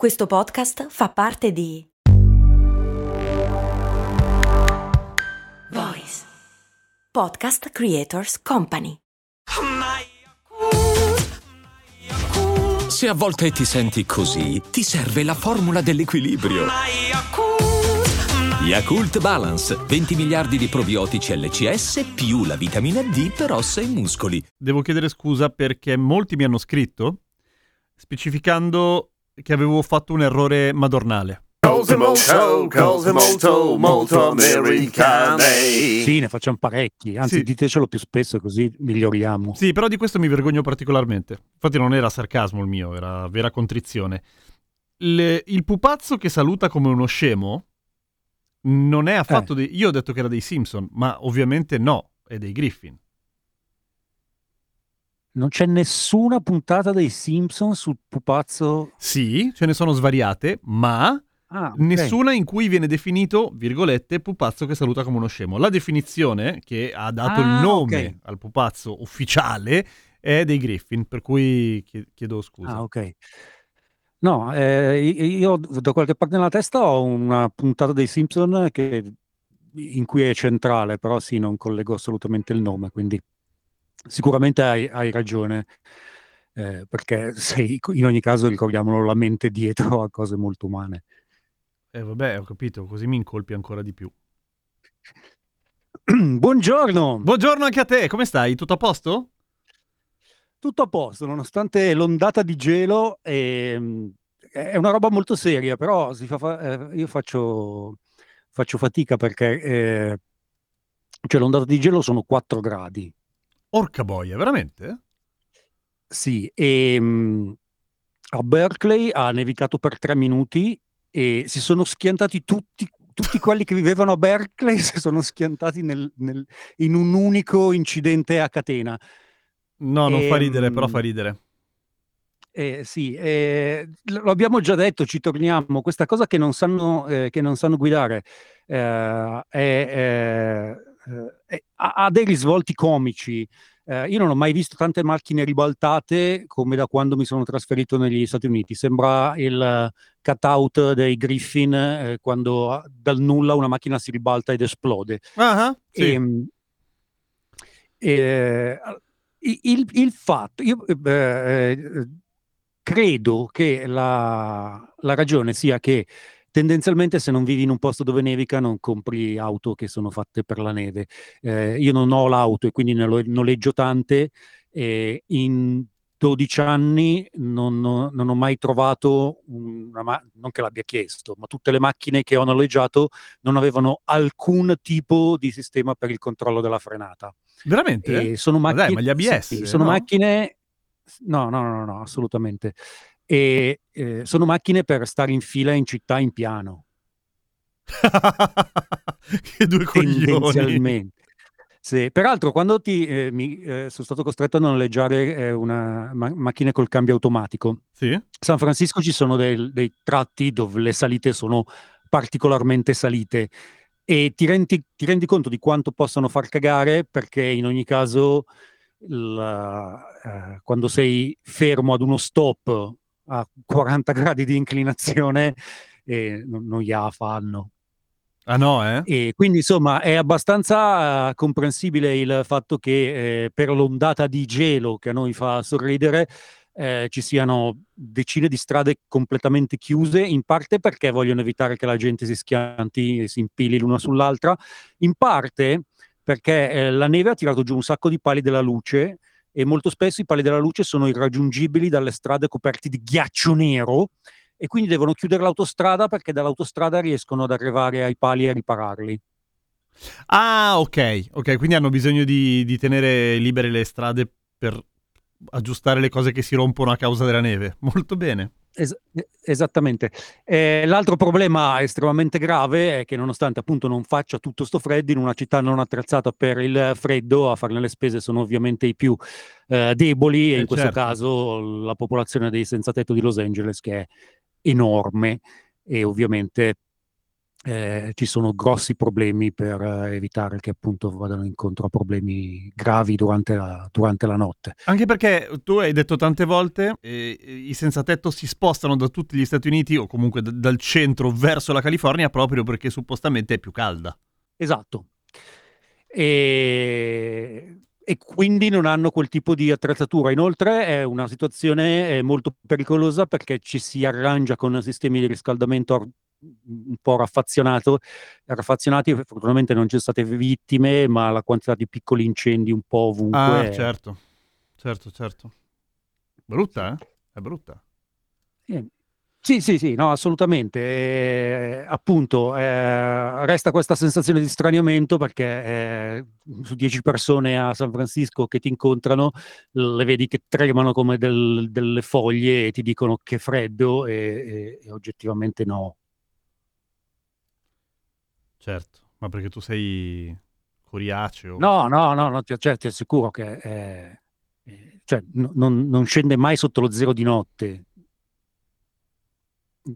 Questo podcast fa parte di Voice Podcast Creators Company. Se a volte ti senti così, ti serve la formula dell'equilibrio. Yakult Balance, 20 miliardi di probiotici LCS più la vitamina D per ossa e muscoli. Devo chiedere scusa perché molti mi hanno scritto specificando che avevo fatto un errore madornale. Cose molto, cose molto, molto americane. Sì, ne facciamo parecchi, anzi Sì. ditecelo più spesso così miglioriamo. Sì, però di questo mi vergogno particolarmente. Infatti non era sarcasmo il mio, era vera contrizione. Le- il pupazzo che saluta come uno scemo non è affatto dei... Io ho detto che era dei Simpson, ma ovviamente no, è dei Griffin. Non c'è nessuna puntata dei Simpson sul pupazzo. Sì, ce ne sono svariate, ma Ah, ok. nessuna in cui viene definito, virgolette, pupazzo che saluta come uno scemo. La definizione che ha dato Ah, il nome ok. al pupazzo ufficiale è dei Griffin, per cui chie- chiedo scusa. Ah, ok. No, eh, io da qualche parte nella testa ho una puntata dei Simpson che- in cui è centrale, però sì, non collego assolutamente il nome, quindi sicuramente hai, hai ragione, eh, perché sì, in ogni caso ricordiamolo, la mente dietro a cose molto umane. Eh vabbè, ho capito, così mi incolpi ancora di più. Buongiorno! Buongiorno anche a te, come stai? Tutto a posto? Tutto a posto, nonostante l'ondata di gelo, ehm, è una roba molto seria, però si fa fa- eh, io faccio, faccio fatica perché eh, cioè l'ondata di gelo sono 4 gradi. Orca boia, veramente? Sì, e mm, a Berkeley ha nevicato per 3 minuti e si sono schiantati tutti, tutti quelli che vivevano a Berkeley, si sono schiantati nel- nel- in un unico incidente a catena. No, non fa ridere, Ehm, però fa ridere. Eh, sì, eh, lo abbiamo già detto, ci torniamo. Questa cosa che non sanno, eh, che non sanno guidare eh, è- è- eh, è- ha, ha dei risvolti comici. Eh, io non ho mai visto tante macchine ribaltate come da quando mi sono trasferito negli Stati Uniti. Sembra il cutout dei Griffin eh, quando ah, dal nulla una macchina si ribalta ed esplode. Ah, sì. Ehm, eh, il, il fatto, io eh, eh, credo che la, la ragione sia che tendenzialmente se non vivi in un posto dove nevica non compri auto che sono fatte per la neve. Eh, io non ho l'auto e quindi ne lo- noleggio tante. e in 12 anni non, ho- non ho mai trovato, una ma- non che l'abbia chiesto, ma tutte le macchine che ho noleggiato non avevano alcun tipo di sistema per il controllo della frenata. Veramente? E sono Ma dai, macchine, ma gli ABS, sì, sono no? macchine, no, no, no, no, assolutamente. E eh, sono macchine per stare in fila in città in piano, che due coglioni. Sì, Peraltro, quando ti, eh, mi, eh, sono stato costretto a noleggiare eh, una ma- macchina col cambio automatico, Sì? a San Francisco ci sono del- dei tratti dove le salite sono particolarmente salite e ti rendi, ti rendi conto di quanto possano far cagare perché in ogni caso la- eh, quando sei fermo ad uno stop a 40 gradi di inclinazione eh, non, non gliela fanno. Ah no, eh? E quindi insomma è abbastanza eh, comprensibile il fatto che eh, per l'ondata di gelo che a noi fa sorridere eh, ci siano decine di strade completamente chiuse, in parte perché vogliono evitare che la gente si schianti e si impili l'una sull'altra, in parte perché eh, la neve ha tirato giù un sacco di pali della luce e molto spesso i pali della luce sono irraggiungibili dalle strade coperte di ghiaccio nero e quindi devono chiudere l'autostrada perché dall'autostrada riescono ad arrivare ai pali e ripararli. Ah, ok, ok, quindi hanno bisogno di, di tenere libere le strade per aggiustare le cose che si rompono a causa della neve. Molto bene. Es- esattamente. Eh, l'altro problema estremamente grave è che nonostante appunto non faccia tutto sto freddo in una città non attrezzata per il freddo, a farne le spese sono ovviamente i più eh, deboli e Eh, in questo certo. caso la popolazione dei senza tetto di Los Angeles che è enorme e ovviamente eh, ci sono grossi problemi per eh, evitare che appunto vadano incontro a problemi gravi durante la, durante la notte. Anche perché tu hai detto tante volte eh, i senza tetto si spostano da tutti gli Stati Uniti o comunque d- dal centro verso la California proprio perché suppostamente è più calda. Esatto. E, e quindi non hanno quel tipo di attrezzatura. Inoltre è una situazione eh, molto pericolosa perché ci si arrangia con sistemi di riscaldamento un po' raffazzionato, raffazzionati, fortunatamente non ci sono state vittime, ma la quantità di piccoli incendi un po' ovunque. Ah, è- certo, certo, certo. Brutta, eh? È brutta. Eh, Sì, sì, sì, no, assolutamente. Eh, appunto, eh, resta questa sensazione di straniamento perché eh, su 10 persone a San Francisco che ti incontrano, le vedi che tremano come del- delle foglie e ti dicono che freddo e, e- e oggettivamente no. Certo, ma perché tu sei coriaceo. No, no, no, no, ti, cioè, ti assicuro che eh, eh, cioè, no- non, non scende mai sotto lo zero di notte.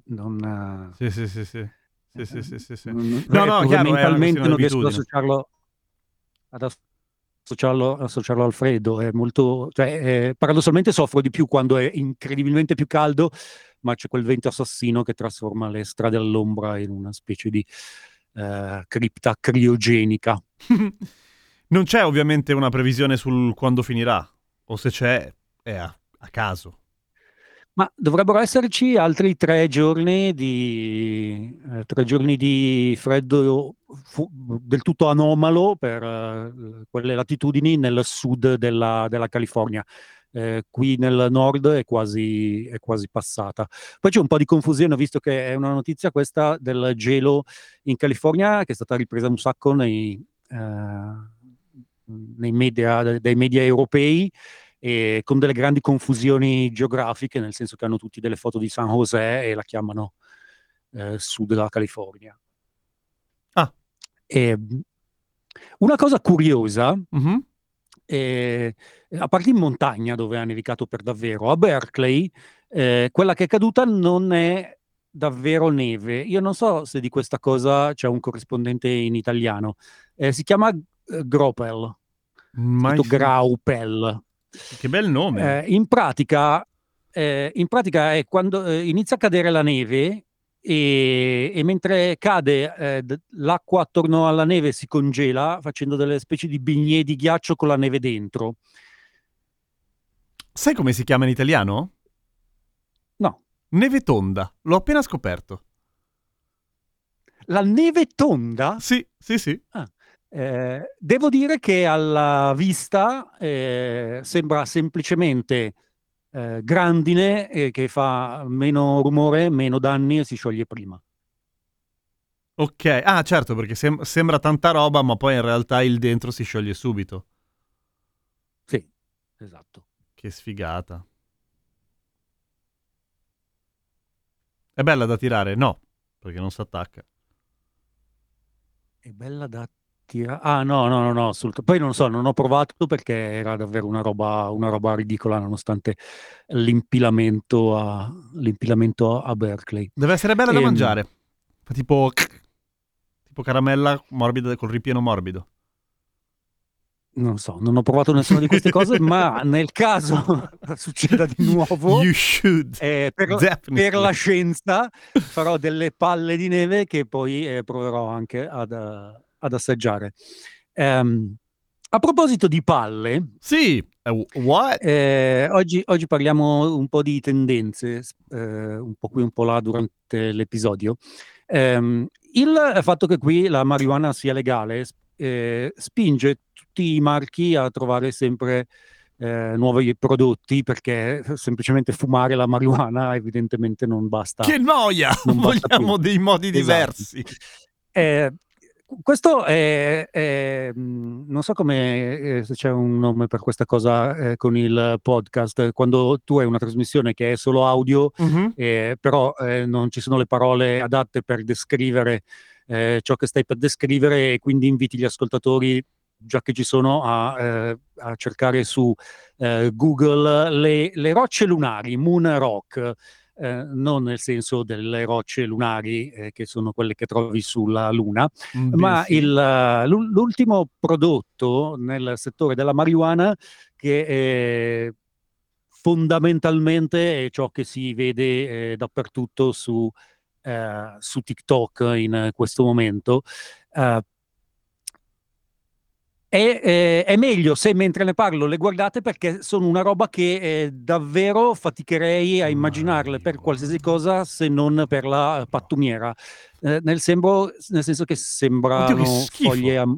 Non, eh, Sì, sì, sì, sì. Sì, sì, sì, sì, sì. non- No, eh, no, chiaro, mentalmente non riesco ad associarlo, ad associarlo, associarlo al freddo. È molto, cioè, eh, paradossalmente soffro di più quando è incredibilmente più caldo, ma c'è quel vento assassino che trasforma le strade all'ombra in una specie di eh, cripta criogenica. Non c'è ovviamente una previsione sul quando finirà, o se c'è è a, a caso. Ma dovrebbero esserci altri tre giorni di, eh, tre giorni di freddo fu- del tutto anomalo per eh, quelle latitudini nel sud della, della California. Eh, qui nel nord è quasi, è quasi passata. Poi c'è un po' di confusione, visto che è una notizia questa del gelo in California, che è stata ripresa un sacco nei, eh, nei media, dai media europei e con delle grandi confusioni geografiche, nel senso che hanno tutti delle foto di San José e la chiamano eh, sud della California. Ah. E, una cosa curiosa, Mhm. Eh, a parte in montagna dove ha nevicato per davvero, a Berkeley, eh, quella che è caduta non è davvero neve. Io non so se di questa cosa c'è un corrispondente in italiano. Eh, si chiama eh, Gropel, Mai scritto sen- Graupel. Che bel nome. Eh, in pratica, eh, in pratica è quando eh, inizia a cadere la neve e, e mentre cade eh, d- l'acqua attorno alla neve si congela facendo delle specie di bignè di ghiaccio con la neve dentro. Sai come si chiama in italiano? No, Neve tonda. L'ho appena scoperto. la neve tonda, Sì, sì, sì. eh, devo dire che alla vista eh, sembra semplicemente eh, grandine eh, che fa meno rumore, meno danni e si scioglie prima. Ok. Ah, certo, perché sem- sembra tanta roba, ma poi in realtà il dentro si scioglie subito. Sì, esatto. Che sfigata. È bella da tirare? No, perché non si attacca. È bella da tirare. Ah, no, no, no, no, assolut- Poi non so, non ho provato perché era davvero una roba, una roba ridicola, nonostante l'impilamento a, l'impilamento a Berkeley. Deve essere bella da Ehm. mangiare. Fa tipo... Tipo caramella morbida col ripieno morbido. Non so, non ho provato nessuna di queste cose, ma nel caso succeda di nuovo, You should. eh, per, per la scienza farò delle palle di neve che poi eh, proverò anche ad, eh, ad assaggiare. Ehm, a proposito di palle, Sì. Eh, what? Eh, oggi, oggi parliamo un po' di tendenze, eh, un po' qui, un po' là durante l'episodio. Ehm, il fatto che qui la marijuana sia legale eh, spinge tutti i marchi a trovare sempre eh, nuovi prodotti perché semplicemente fumare la marijuana evidentemente non basta. Che noia! Vogliamo più. dei modi Esatto. diversi. Eh, questo è, è- mh, non so come eh, se c'è un nome per questa cosa eh, con il podcast, quando tu hai una trasmissione che è solo audio, Mhm. eh, però eh, non ci sono le parole adatte per descrivere eh, ciò che stai per descrivere e quindi inviti gli ascoltatori, già che ci sono, a, eh, a cercare su eh, Google le, le rocce lunari, Moon Rock. Eh, non nel senso delle rocce lunari, eh, che sono quelle che trovi sulla Luna, Mm, ma il, eh, l'ul- l'ultimo prodotto nel settore della marijuana che fondamentalmente è ciò che si vede eh, dappertutto su, su TikTok in questo momento. È, eh, è meglio se mentre ne parlo le guardate perché sono una roba che eh, davvero faticherei a immaginarle per qualsiasi cosa se non per la pattumiera. Eh, nel, sembro- nel senso che sembrano che foglie, am-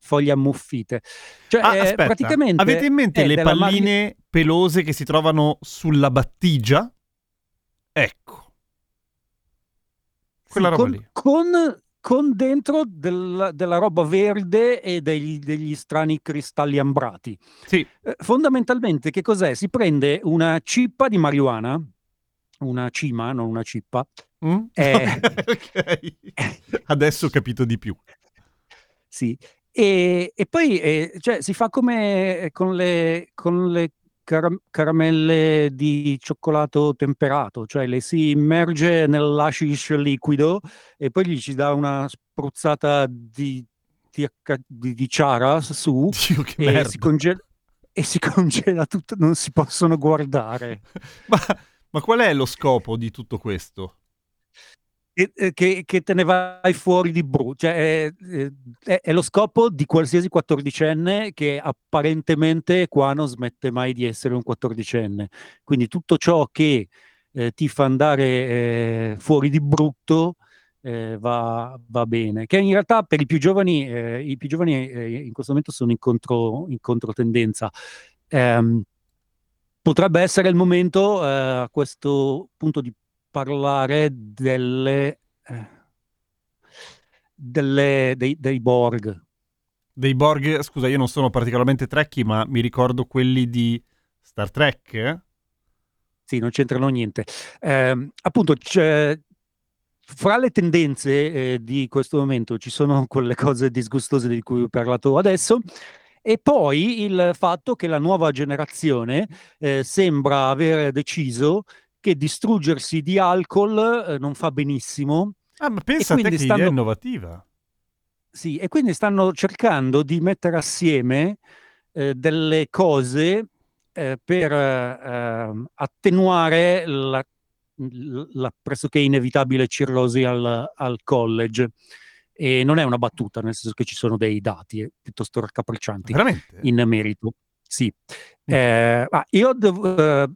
foglie ammuffite. Cioè, Ah, eh, aspetta, praticamente avete in mente le palline pelose che si trovano sulla battigia? Ecco. Quella Sì, roba con, lì. con- con dentro del- della roba verde e degli, degli strani cristalli ambrati. Sì, Eh, fondamentalmente, che cos'è? Si prende una cippa di marijuana, una cima, non una cippa, Mm? Eh. ok. Adesso ho capito di più. sì, e, e poi eh, cioè, si fa come con le, con le cara- caramelle di cioccolato temperato, cioè le si immerge nell'hashish liquido e poi gli ci dà una spruzzata di, di, di, di ciara su Dio, e merda. si, congela, e si congela tutto, non si possono guardare. ma, ma qual è lo scopo di tutto questo? Che, che te ne vai fuori di brutto. Cioè, è, è- è lo scopo di qualsiasi quattordicenne che apparentemente qua non smette mai di essere un quattordicenne. Quindi tutto ciò che eh, ti fa andare eh, fuori di brutto eh, va, va bene. Che in realtà per i più giovani, eh, i più giovani eh, in questo momento sono in, contro, in controtendenza. Ehm, potrebbe essere il momento eh, a questo punto di parlare delle, eh, delle- dei, dei Borg. Dei Borg, scusa, io non sono particolarmente trekkie, ma mi ricordo quelli di Star Trek. eh? Sì, non c'entrano niente. Ehm, appunto, c'è- fra le tendenze eh, di questo momento ci sono quelle cose disgustose di cui ho parlato adesso. E poi il fatto che la nuova generazione eh, sembra aver deciso che distruggersi di alcol eh, non fa benissimo Ah, ma pensa che quindi idea stanno- innovativa. Sì, e quindi stanno cercando di mettere assieme eh, delle cose eh, per eh, ehm, attenuare la, la pressoché inevitabile cirrosi al, al college. E non è una battuta, nel senso che ci sono dei dati eh, piuttosto raccapriccianti Veramente? in merito. Sì. Eh, ma io devo- eh,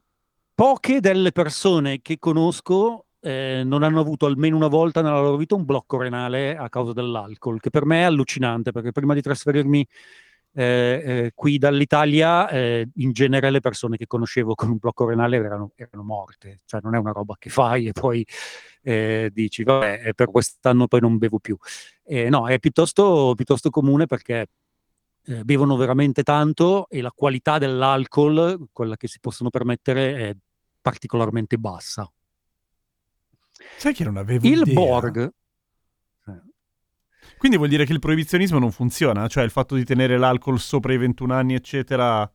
poche delle persone che conosco eh, non hanno avuto almeno una volta nella loro vita un blocco renale a causa dell'alcol, che per me è allucinante, perché prima di trasferirmi eh, eh, qui dall'Italia, eh, in genere le persone che conoscevo con un blocco renale erano, erano morte, cioè non è una roba che fai e poi eh, dici, vabbè, eh, per quest'anno poi non bevo più. Eh, no, è piuttosto, piuttosto comune perché bevono veramente tanto e la qualità dell'alcol, quella che si possono permettere, è particolarmente bassa. Sai che non avevo Il idea? Borg, Quindi vuol dire che il proibizionismo non funziona? Cioè il fatto di tenere l'alcol sopra i 21 anni, eccetera,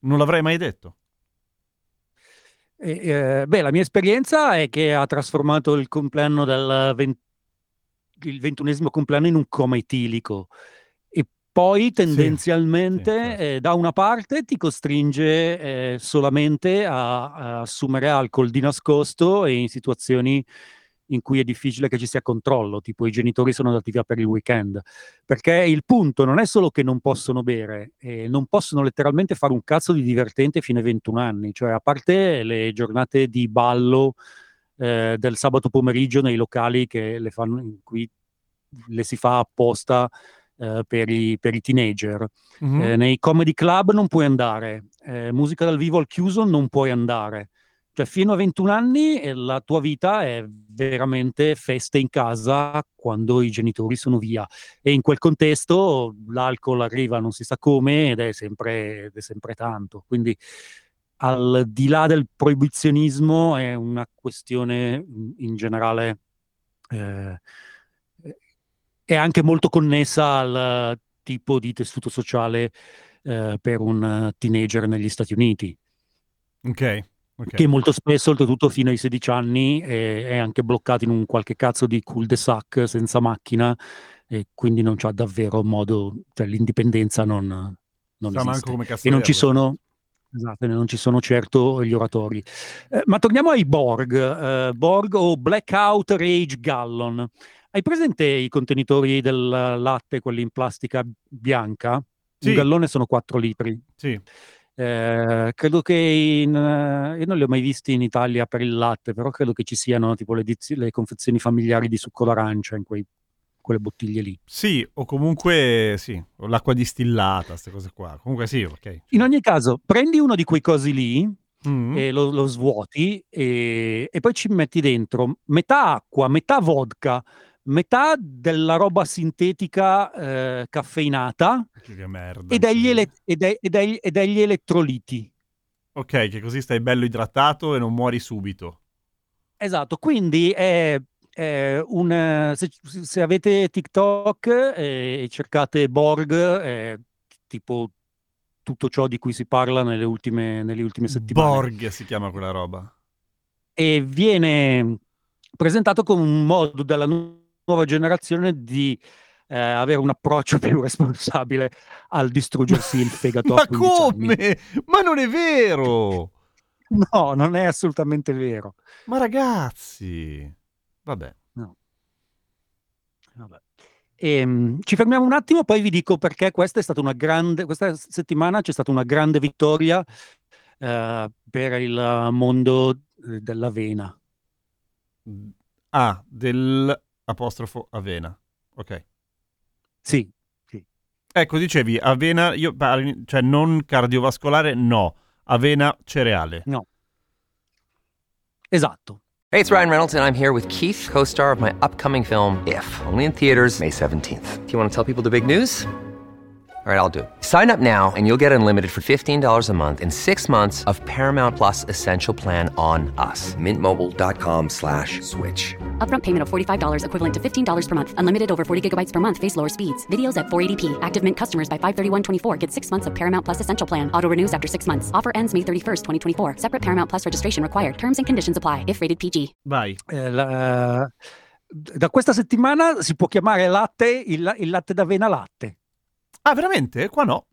non l'avrei mai detto. eh, eh, beh, la mia esperienza è che ha trasformato il compleanno del ven- il ventunesimo compleanno in un coma etilico poi tendenzialmente sì, certo. eh, da una parte ti costringe eh, solamente a, a assumere alcol di nascosto e in situazioni in cui è difficile che ci sia controllo, tipo i genitori sono andati via per il weekend, perché il punto non è solo che non possono bere, eh, non possono letteralmente fare un cazzo di divertente fino ai 21 anni, cioè a parte le giornate di ballo eh, del sabato pomeriggio nei locali che le fanno, in cui le si fa apposta eh, per, i, per i teenager. Mhm. Eh, nei comedy club non puoi andare, eh, musica dal vivo al chiuso non puoi andare. Cioè, fino a 21 anni eh, la tua vita è veramente feste in casa quando i genitori sono via. E in quel contesto l'alcol arriva non si sa come ed è sempre, ed è sempre tanto. Quindi, al di là del proibizionismo, è una questione in- in generale. eh, è anche molto connessa al tipo di tessuto sociale eh, per un eh, teenager negli Stati Uniti. Ok, che molto spesso, oltretutto fino ai 16 anni, è, è anche bloccato in un qualche cazzo di cul-de-sac senza macchina e quindi non c'ha davvero modo, cioè l'indipendenza non, non manco esiste. come E non ci sono, esatto, non ci sono certo gli oratori. Eh, ma torniamo ai Borg, eh, Borg o Blackout Rage Gallon. Hai presente i contenitori del latte, quelli in plastica bianca? Sì. Un gallone sono 4 litri. Sì. Eh, credo che in, eh, io non li ho mai visti in Italia per il latte, però credo che ci siano tipo le, edizi- le confezioni familiari di succo d'arancia in quei- quelle bottiglie lì. Sì, o comunque sì, o l'acqua distillata, queste cose qua. Comunque sì, ok. In ogni caso, prendi uno di quei cosi lì Mm. e lo, lo svuoti e, e poi ci metti dentro metà acqua, metà vodka, metà della roba sintetica eh, caffeinata merda. e degli, ele- e de- e degli- e degli elettroliti. Ok, che così stai bello idratato e non muori subito. Esatto, quindi è, un, eh, se, se avete TikTok eh, e cercate Borg, è tipo tutto ciò di cui si parla nelle ultime, nelle ultime settimane. Borg si chiama quella roba. E viene presentato come un modo della nuova generazione di eh, avere un approccio più responsabile al distruggersi il fegato Ma 15 anni. come? Ma non è vero! No, non è assolutamente vero. Ma ragazzi, vabbè. Vabbè. Ehm, ci fermiamo un attimo, poi vi dico perché questa è stata una grande, questa settimana c'è stata una grande vittoria eh, per il mondo eh, dell'avena. Ah, del apostrofo avena. Ok. Sì, Ecco, dicevi avena, io, cioè non cardiovascolare, no. Avena cereale. esatto. Hey, it's Ryan Reynolds, and I'm here with Keith, co star of my upcoming film, If, only in theaters, May 17th. Do you want to tell people the big news? All right, I'll do it. Sign up now and you'll get unlimited for $15 a month and six months of Paramount Plus Essential Plan on us. Mintmobile.com slash switch. Upfront payment of $45 equivalent to $15 per month. Unlimited over 40 gigabytes per month. Face lower speeds. Videos at 480p. Active Mint customers by 531.24 get six months of Paramount Plus Essential Plan. Auto renews after six months. Offer ends May 31st, 2024. Separate Paramount Plus registration required. Terms and conditions apply if rated PG. Vai. Eh, la- da questa settimana si può chiamare latte il, il latte d'avena latte. Ah, veramente? Qua no.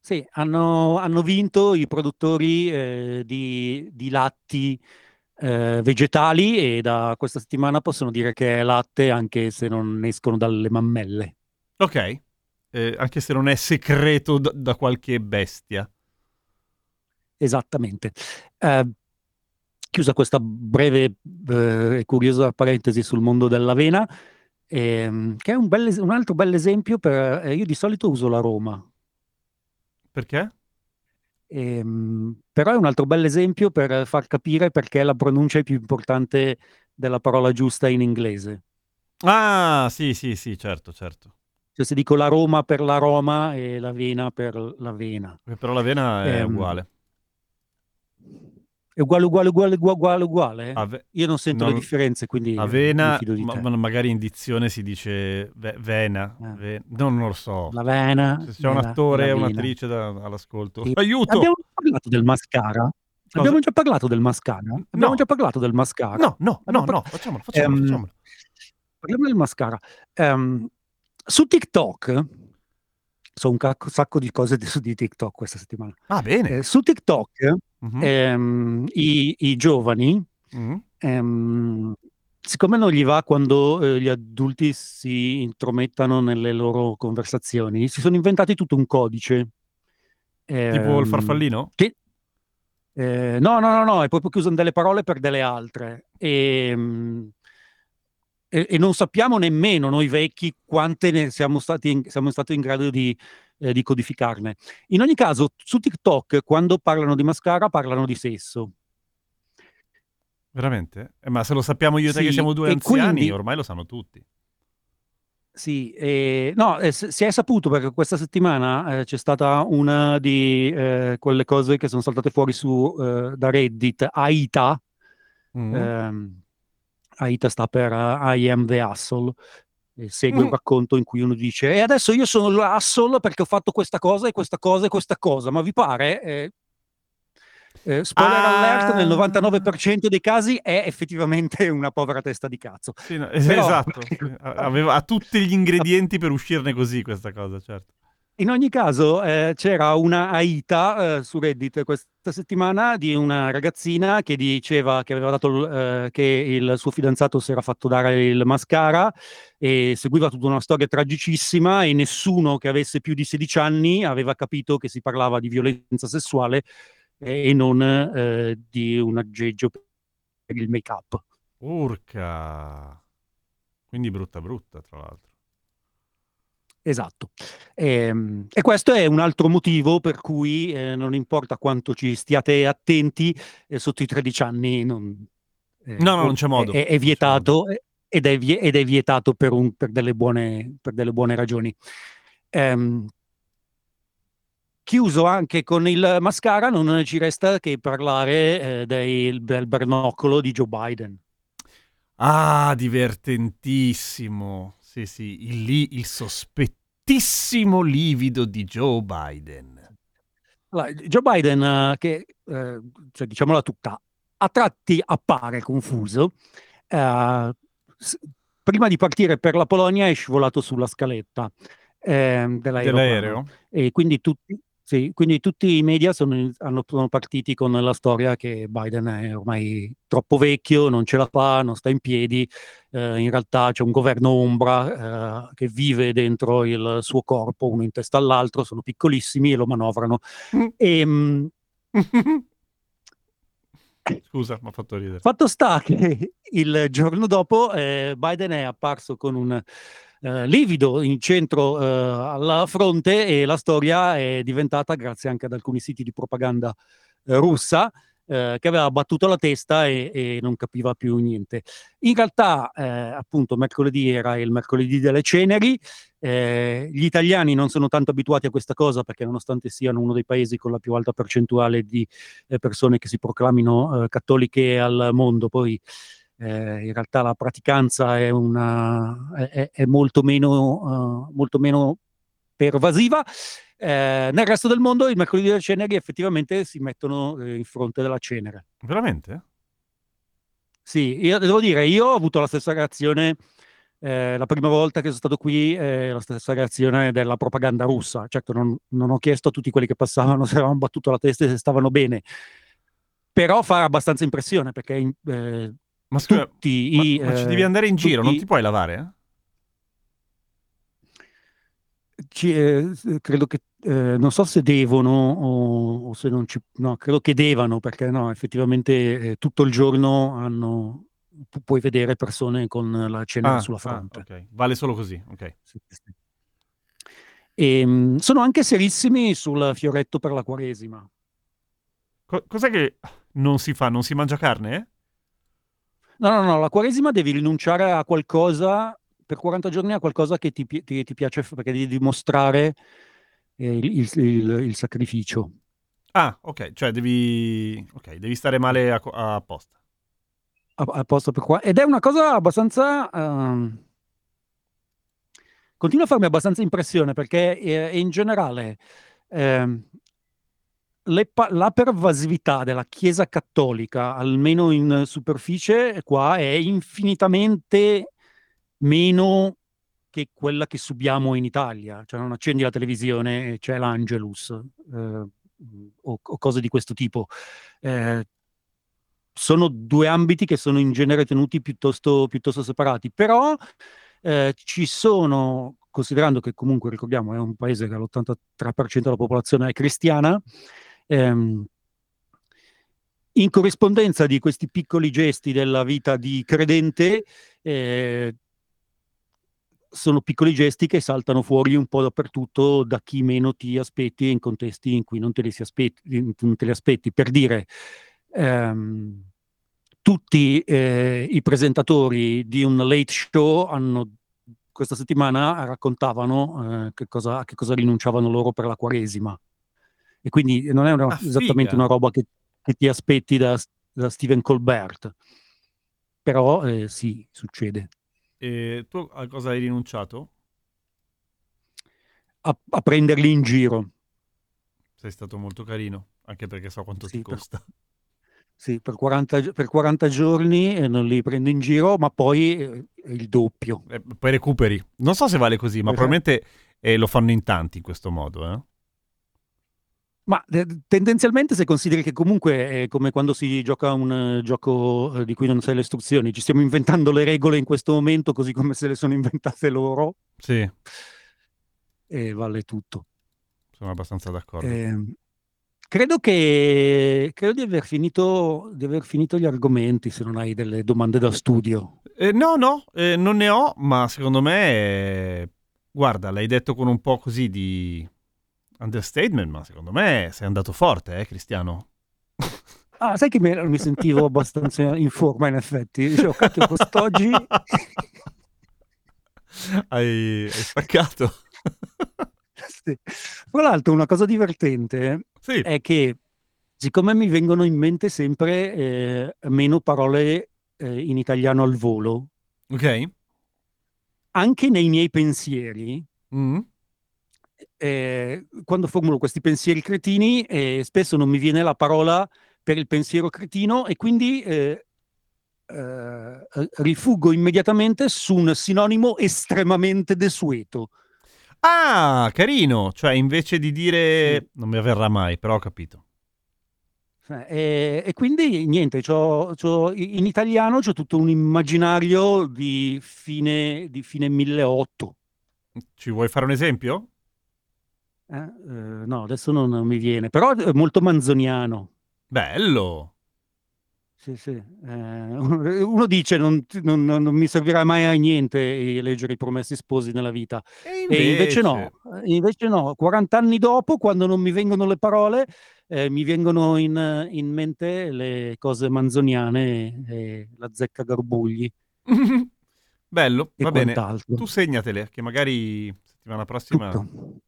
Sì, hanno, hanno vinto i produttori eh, di, di latti eh, vegetali e da questa settimana possono dire che è latte anche se non escono dalle mammelle. Ok. Eh, anche se non è segreto da, da qualche bestia. Esattamente. Eh, chiusa questa breve eh, e curiosa parentesi sul mondo dell'avena, ehm, che è un, bel es- un altro bel esempio per... eh, io di solito uso la Roma, Perché? ehm, però è un altro bel esempio per far capire perché la pronuncia è più importante della parola giusta in inglese. Ah, sì, sì, sì, certo, certo. Cioè se dico la Roma per la Roma e l'avena per l'avena. Eh, Però l'avena è Ehm, uguale. È uguale, uguale, uguale, uguale, uguale? Ave- Io non sento non- le differenze, quindi avena, di ma- ma magari in dizione si dice ve- vena. Eh. ve- non, lo so. L'avena. Se c'è un la- attore o un'attrice da- all'ascolto. Sì. Aiuto! Abbiamo già parlato del mascara? Abbiamo già parlato del mascara? Abbiamo No. già parlato del mascara? No, no, no, Abbiamo no, par- facciamolo, facciamolo, Ehm, facciamolo. Parliamo del mascara. Ehm, su TikTok, so un cacco- sacco di cose di, su di TikTok questa settimana. Ah, bene. Eh, su TikTok Mhm, ehm, i, i giovani, mhm. ehm, siccome non gli va quando eh, gli adulti si intromettano nelle loro conversazioni, si sono inventati tutto un codice. Tipo il Ehm, farfallino? Che, eh, no, no, no, no, è proprio che usano delle parole per delle altre. E, mm, e- e non sappiamo nemmeno noi vecchi quante ne siamo stati in, siamo stati in grado di, eh, di codificarne. In ogni caso, su TikTok, quando parlano di mascara, parlano di sesso. Veramente? Eh, ma se lo sappiamo io e te che Sì, siamo due anziani, quindi- ormai lo sanno tutti. Sì, eh, no, eh, si è saputo perché questa settimana eh, c'è stata una di eh, quelle cose che sono saltate fuori su, eh, da Reddit, Aita, Mhm. Ehm, AITA sta per uh, I am the asshole. E segue un Mm. racconto in cui uno dice: E adesso io sono l'asshole perché ho fatto questa cosa e questa cosa e questa cosa. Ma vi pare? Eh, Eh, spoiler Ah. alert, nel 99% dei casi è effettivamente una povera testa di cazzo. Sì, no, Però- esatto. Aveva, ha tutti gli ingredienti per uscirne così questa cosa, certo. In ogni caso, eh, c'era una Aita eh, su Reddit questa settimana di una ragazzina che diceva che aveva dato l- eh, che il suo fidanzato si era fatto dare il mascara e seguiva tutta una storia tragicissima e nessuno che avesse più di 16 anni aveva capito che si parlava di violenza sessuale e non eh, di un aggeggio per il make-up. Urca. Quindi brutta brutta, tra l'altro. Esatto. Ehm, E, questo è un altro motivo per cui eh, non importa quanto ci stiate attenti, eh, sotto i 13 anni non, eh, No, no, non c'è modo. È, è Non c'è vietato eh, ed è, vie- ed è vietato per, un- per delle buone, per delle buone ragioni. Ehm, chiuso anche con il mascara, non ci resta che parlare eh, del, del bernoccolo di Joe Biden. Ah, divertentissimo. Sì, sì, il, li- il sospettissimo livido di Joe Biden. Allora, Joe Biden, eh, che eh, cioè, diciamola tutta, a tratti appare confuso. eh, s- prima di partire per la Polonia è scivolato sulla scaletta ehm, dell'aeroplano. Dell'aereo? E quindi tutti, sì, quindi tutti i media sono, hanno- sono partiti con la storia che Biden è ormai troppo vecchio, non ce la fa, non sta in piedi. eh, in realtà c'è un governo ombra eh, che vive dentro il suo corpo, uno in testa all'altro, sono piccolissimi e lo manovrano. E, mh, Scusa, mi ha fatto ridere. Fatto sta che il giorno dopo eh, Biden è apparso con un eh, livido in centro eh, alla fronte e la storia è diventata, grazie anche ad alcuni siti di propaganda eh, russa, eh, che aveva battuto la testa e, e non capiva più niente. In realtà, eh, appunto, mercoledì era il mercoledì delle ceneri. eh, gli italiani non sono tanto abituati a questa cosa perché, nonostante siano uno dei paesi con la più alta percentuale di persone che si proclamino cattoliche al mondo, poi eh, in realtà la praticanza è, una, è, è molto, meno, eh, molto meno pervasiva. Eh, nel resto del mondo il mercoledì delle ceneri effettivamente si mettono eh, in fronte della cenere. Veramente? Sì, io devo dire, io ho avuto la stessa reazione eh, la prima volta che sono stato qui, eh, la stessa reazione della propaganda russa. Certo, non, non ho chiesto a tutti quelli che passavano se avevano battuto la testa e se stavano bene, però fa abbastanza impressione perché eh, Ma scusa, tutti ma, i... ma ci eh, devi andare in giro, non ti puoi lavare? eh? ci- eh, credo che eh, non so se devono o, o se non ci no, credo che devono perché no, effettivamente eh, tutto il giorno hanno pu- puoi vedere persone con la cenere Ah, sulla ah, fronte. ok. Vale solo così, ok. Sì, sì. E, mh, sono anche serissimi sul fioretto per la Quaresima. Co- cos'è che non si fa? Non si mangia carne? eh? No, no, no, la Quaresima devi rinunciare a qualcosa per 40 giorni a qualcosa che ti, ti- ti piace perché devi dimostrare eh, il, il- il- il sacrificio. Ah, ok, cioè devi, ok, devi stare male a, a posta. a, a posto per qua. Ed è una cosa abbastanza. ehm, continua a farmi abbastanza impressione perché eh, in generale le pa- la pervasività della Chiesa cattolica, almeno in superficie, qua è infinitamente meno che quella che subiamo in Italia. Cioè non accendi la televisione e c'è l'Angelus eh, o, o cose di questo tipo. Eh, sono due ambiti che sono in genere tenuti piuttosto, piuttosto separati, però eh, ci sono, considerando che comunque ricordiamo è un paese che l'83% della popolazione è cristiana, ehm, in corrispondenza di questi piccoli gesti della vita di credente, eh, sono piccoli gesti che saltano fuori un po' dappertutto da chi meno ti aspetti in contesti in cui non te li, aspetti, te li aspetti. Per dire, ehm, tutti eh, i presentatori di un late show hanno questa settimana raccontavano eh, che cosa, a che cosa rinunciavano loro per la Quaresima. E quindi non è una- Ah, esattamente una roba che, che ti aspetti da, da Stephen Colbert. Però eh, sì, succede. E tu a cosa hai rinunciato? A, a prenderli in giro. Sei stato molto carino. anche perché so quanto Sì, ti per- costa. Sì, per 40, gi- per 40 giorni e non li prendo in giro, ma poi eh, il doppio. Eh, poi recuperi. Non so se vale così, ma Esatto. probabilmente eh, lo fanno in tanti in questo modo. Eh? Ma eh, tendenzialmente se consideri che comunque è come quando si gioca un eh, gioco eh, di cui non sai le istruzioni, ci stiamo inventando le regole in questo momento così come se le sono inventate loro Sì, e vale tutto. sono abbastanza d'accordo. Ehm, credo che credo di aver finito di aver finito gli argomenti se non hai delle domande da studio. Eh, no, no, eh, non ne ho, ma secondo me, eh, guarda, l'hai detto con un po' così di understatement, ma secondo me sei andato forte, eh, Cristiano. Ah, sai che me- mi sentivo abbastanza in forma in effetti. Dicevo, cacchio, quest'oggi hai, hai spaccato. Sì. Tra l'altro una cosa divertente sì, è che siccome mi vengono in mente sempre eh, meno parole eh, in italiano al volo, ok. anche nei miei pensieri, Mm. Eh, quando formulo questi pensieri cretini, eh, spesso non mi viene la parola per il pensiero cretino e quindi eh, eh, rifuggo immediatamente su un sinonimo estremamente desueto. Ah, carino, cioè invece di dire... Sì. Non mi avverrà mai, però ho capito. Eh, E, e quindi niente, c'ho- c'ho- in italiano c'è tutto un immaginario di fine, di fine 1008. Ci vuoi fare un esempio? Eh, eh, no, adesso non, non mi viene, però è molto manzoniano. Bello. Sì, sì. Eh, uno dice non, ti- non- non- non mi servirà mai a niente eh, leggere i Promessi Sposi nella vita. E E invece no, eh, invece no, 40 anni dopo, quando non mi vengono le parole, eh, mi vengono in, in mente le cose manzoniane e la zecca Garbugli Bello, e va bene. quant'altro. Tu segnatele, che magari settimana prossima... Tutto.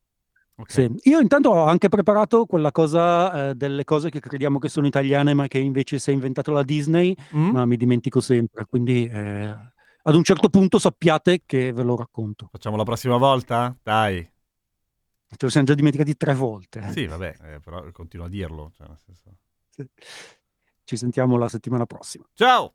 Ok. Sì. Io intanto ho anche preparato quella cosa eh, delle cose che crediamo che sono italiane, ma che invece si è inventato la Disney, Mm? ma mi dimentico sempre. Quindi eh, ad un certo punto sappiate che ve lo racconto. Facciamo la prossima volta? Dai. Ce lo siamo già dimenticati tre volte. Sì, vabbè, eh, però continuo a dirlo. cioè, nel senso- Sì. Ci sentiamo la settimana prossima. Ciao!